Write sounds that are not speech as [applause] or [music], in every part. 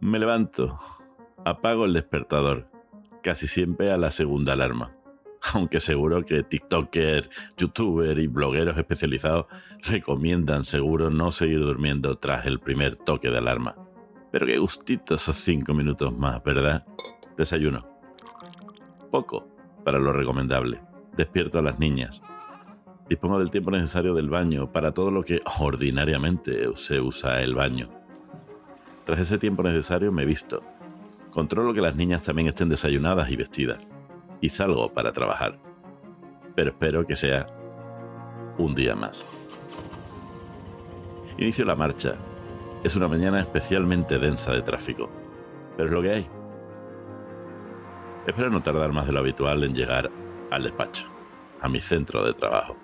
Me levanto, apago el despertador, casi siempre a la segunda alarma. Aunque seguro que TikTokers, YouTubers y blogueros especializados recomiendan seguro no seguir durmiendo tras el primer toque de alarma. Pero qué gustito esos cinco minutos más, ¿verdad? Desayuno. Poco para lo recomendable. Despierto a las niñas. Dispongo del tiempo necesario del baño para todo lo que ordinariamente se usa el baño. Tras ese tiempo necesario me visto. Controlo que las niñas también estén desayunadas y vestidas. Y salgo para trabajar. Pero espero que sea un día más. Inicio la marcha. Es una mañana especialmente densa de tráfico. Pero es lo que hay. Espero no tardar más de lo habitual en llegar al despacho, a mi centro de trabajo.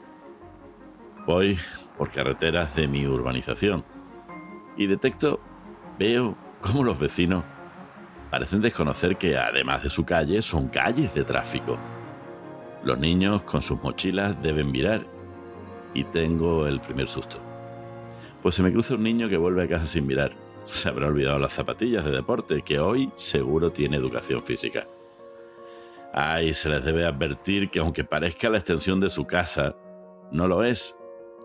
Voy por carreteras de mi urbanización y detecto, veo cómo los vecinos parecen desconocer que además de su calle son calles de tráfico. Los niños con sus mochilas deben mirar y tengo el primer susto. Pues se me cruza un niño que vuelve a casa sin mirar. Se habrá olvidado las zapatillas de deporte, que hoy seguro tiene educación física. Ay, se les debe advertir que aunque parezca la extensión de su casa, no lo es,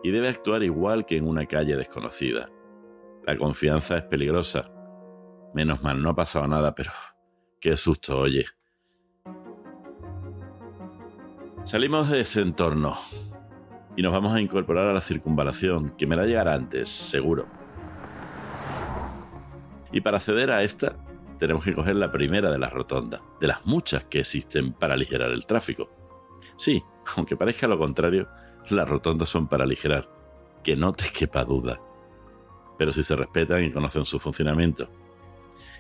y debe actuar igual que en una calle desconocida. La confianza es peligrosa. Menos mal, no ha pasado nada, pero qué susto, oye. Salimos de ese entorno y nos vamos a incorporar a la circunvalación, que me da llegar antes, seguro. Y para acceder a esta, tenemos que coger la primera de las rotondas, de las muchas que existen para aligerar el tráfico. Sí, aunque parezca lo contrario, las rotondas son para aligerar, que no te quepa duda. Pero si se respetan y conocen su funcionamiento.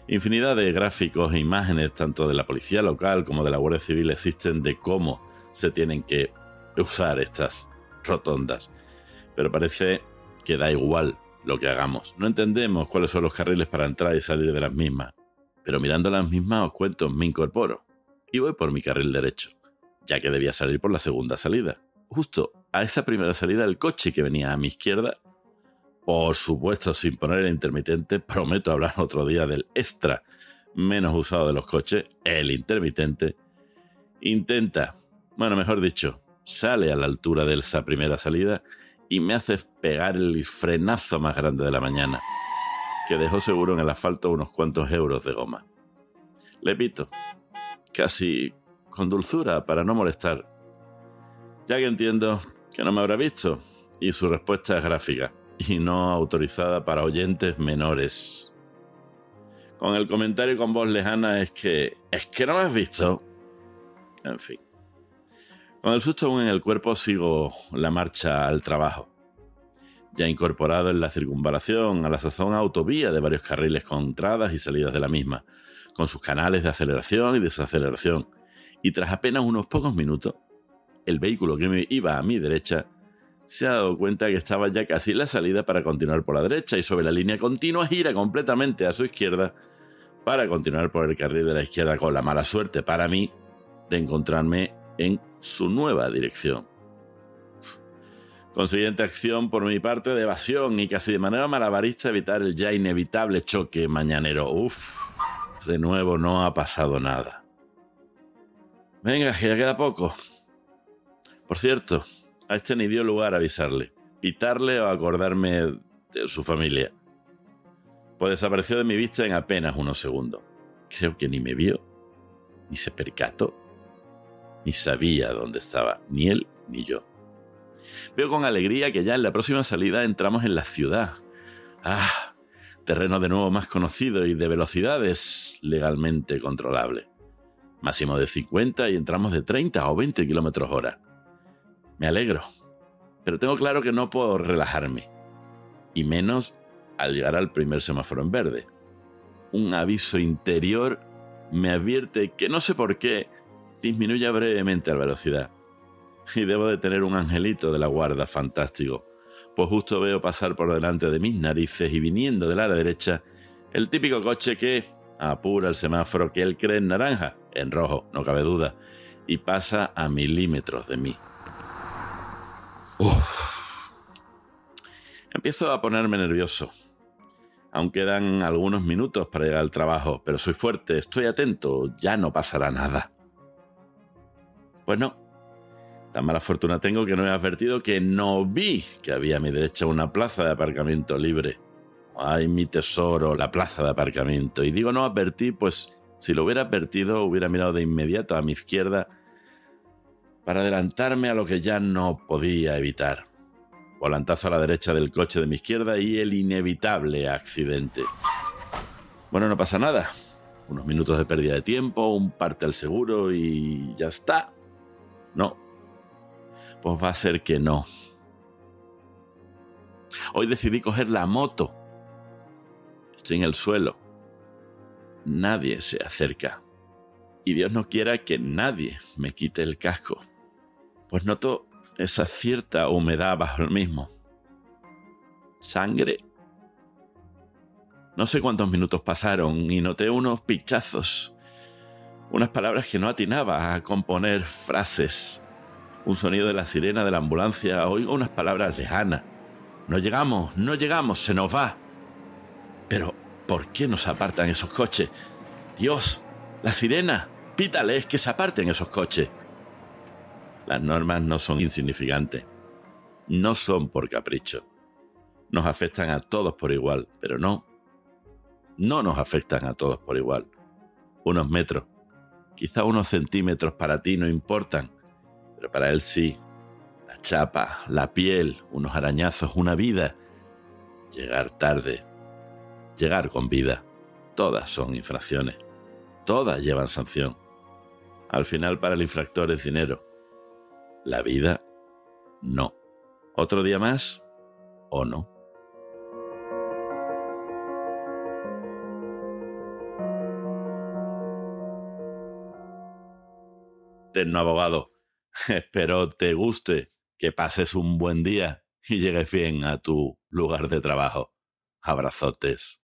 Infinidad de gráficos e imágenes, tanto de la policía local como de la Guardia Civil, existen de cómo se tienen que usar estas rotondas. Pero parece que da igual lo que hagamos. No entendemos cuáles son los carriles para entrar y salir de las mismas. Pero mirando las mismas os cuento, me incorporo y voy por mi carril derecho, ya que debía salir por la segunda salida. Justo a esa primera salida el coche que venía a mi izquierda, por supuesto sin poner el intermitente, prometo hablar otro día del extra menos usado de los coches, el intermitente, intenta, bueno, mejor dicho, sale a la altura de esa primera salida y me hace pegar el frenazo más grande de la mañana, que dejó seguro en el asfalto unos cuantos euros de goma. Le pito, casi con dulzura para no molestar, ya que entiendo que no me habrá visto y su respuesta es gráfica y no autorizada para oyentes menores. Con el comentario con voz lejana es que es que no me has visto. En fin. Con el susto aún en el cuerpo sigo la marcha al trabajo. Ya incorporado en la circunvalación, a la sazón autovía de varios carriles con entradas y salidas de la misma, con sus canales de aceleración y desaceleración. Y tras apenas unos pocos minutos, el vehículo que me iba a mi derecha se ha dado cuenta que estaba ya casi la salida para continuar por la derecha y sobre la línea continua gira completamente a su izquierda para continuar por el carril de la izquierda con la mala suerte para mí de encontrarme en su nueva dirección. Consiguiente acción por mi parte de evasión y casi de manera malabarista evitar el ya inevitable choque mañanero. Uf, de nuevo no ha pasado nada. Venga, que ya queda poco. Por cierto, a este ni dio lugar a avisarle, pitarle o acordarme de su familia. Pues desapareció de mi vista en apenas unos segundos. Creo que ni me vio, ni se percató, ni sabía dónde estaba, ni él ni yo. Veo con alegría que ya en la próxima salida entramos en la ciudad. Ah, terreno de nuevo más conocido y de velocidades legalmente controlable. Máximo de 50 y entramos de 30 o 20 kilómetros hora. Me alegro, pero tengo claro que no puedo relajarme, y menos al llegar al primer semáforo en verde. Un aviso interior me advierte que no sé por qué disminuya brevemente la velocidad. Y debo de tener un angelito de la guarda fantástico, pues justo veo pasar por delante de mis narices y viniendo de la derecha el típico coche que apura el semáforo que él cree en naranja, en rojo, no cabe duda, y pasa a milímetros de mí. Empiezo a ponerme nervioso. Aún quedan algunos minutos para llegar al trabajo, pero soy fuerte, estoy atento, ya no pasará nada. Pues no. Tan mala fortuna tengo que no he advertido que no vi que había a mi derecha una plaza de aparcamiento libre. Ay, mi tesoro, la plaza de aparcamiento. Y digo no advertí, pues si lo hubiera advertido, hubiera mirado de inmediato a mi izquierda para adelantarme a lo que ya no podía evitar volantazo a la derecha del coche de mi izquierda y el inevitable accidente. Bueno, no pasa nada. Unos minutos de pérdida de tiempo, un parte al seguro y ya está. No. Pues va a ser que no. Hoy decidí coger la moto. Estoy en el suelo. Nadie se acerca. Y Dios no quiera que nadie me quite el casco. Pues noto esa cierta humedad bajo el mismo. Sangre. No sé cuántos minutos pasaron y noté unos pichazos, unas palabras que no atinaba a componer frases. Un sonido de la sirena de la ambulancia, oigo unas palabras lejanas. No llegamos, no llegamos, se nos va. Pero, ¿por qué nos apartan esos coches? Dios, la sirena, pítales que se aparten esos coches. Las normas no son insignificantes. No son por capricho. Nos afectan a todos por igual, pero no. No nos afectan a todos por igual. Unos metros, quizá unos centímetros para ti no importan, pero para él sí. La chapa, la piel, unos arañazos, una vida. Llegar tarde, llegar con vida. Todas son infracciones. Todas llevan sanción. Al final para el infractor es dinero la vida, no. ¿Otro día más o no? Tecno abogado, [laughs] espero te guste, que pases un buen día y llegues bien a tu lugar de trabajo. Abrazotes.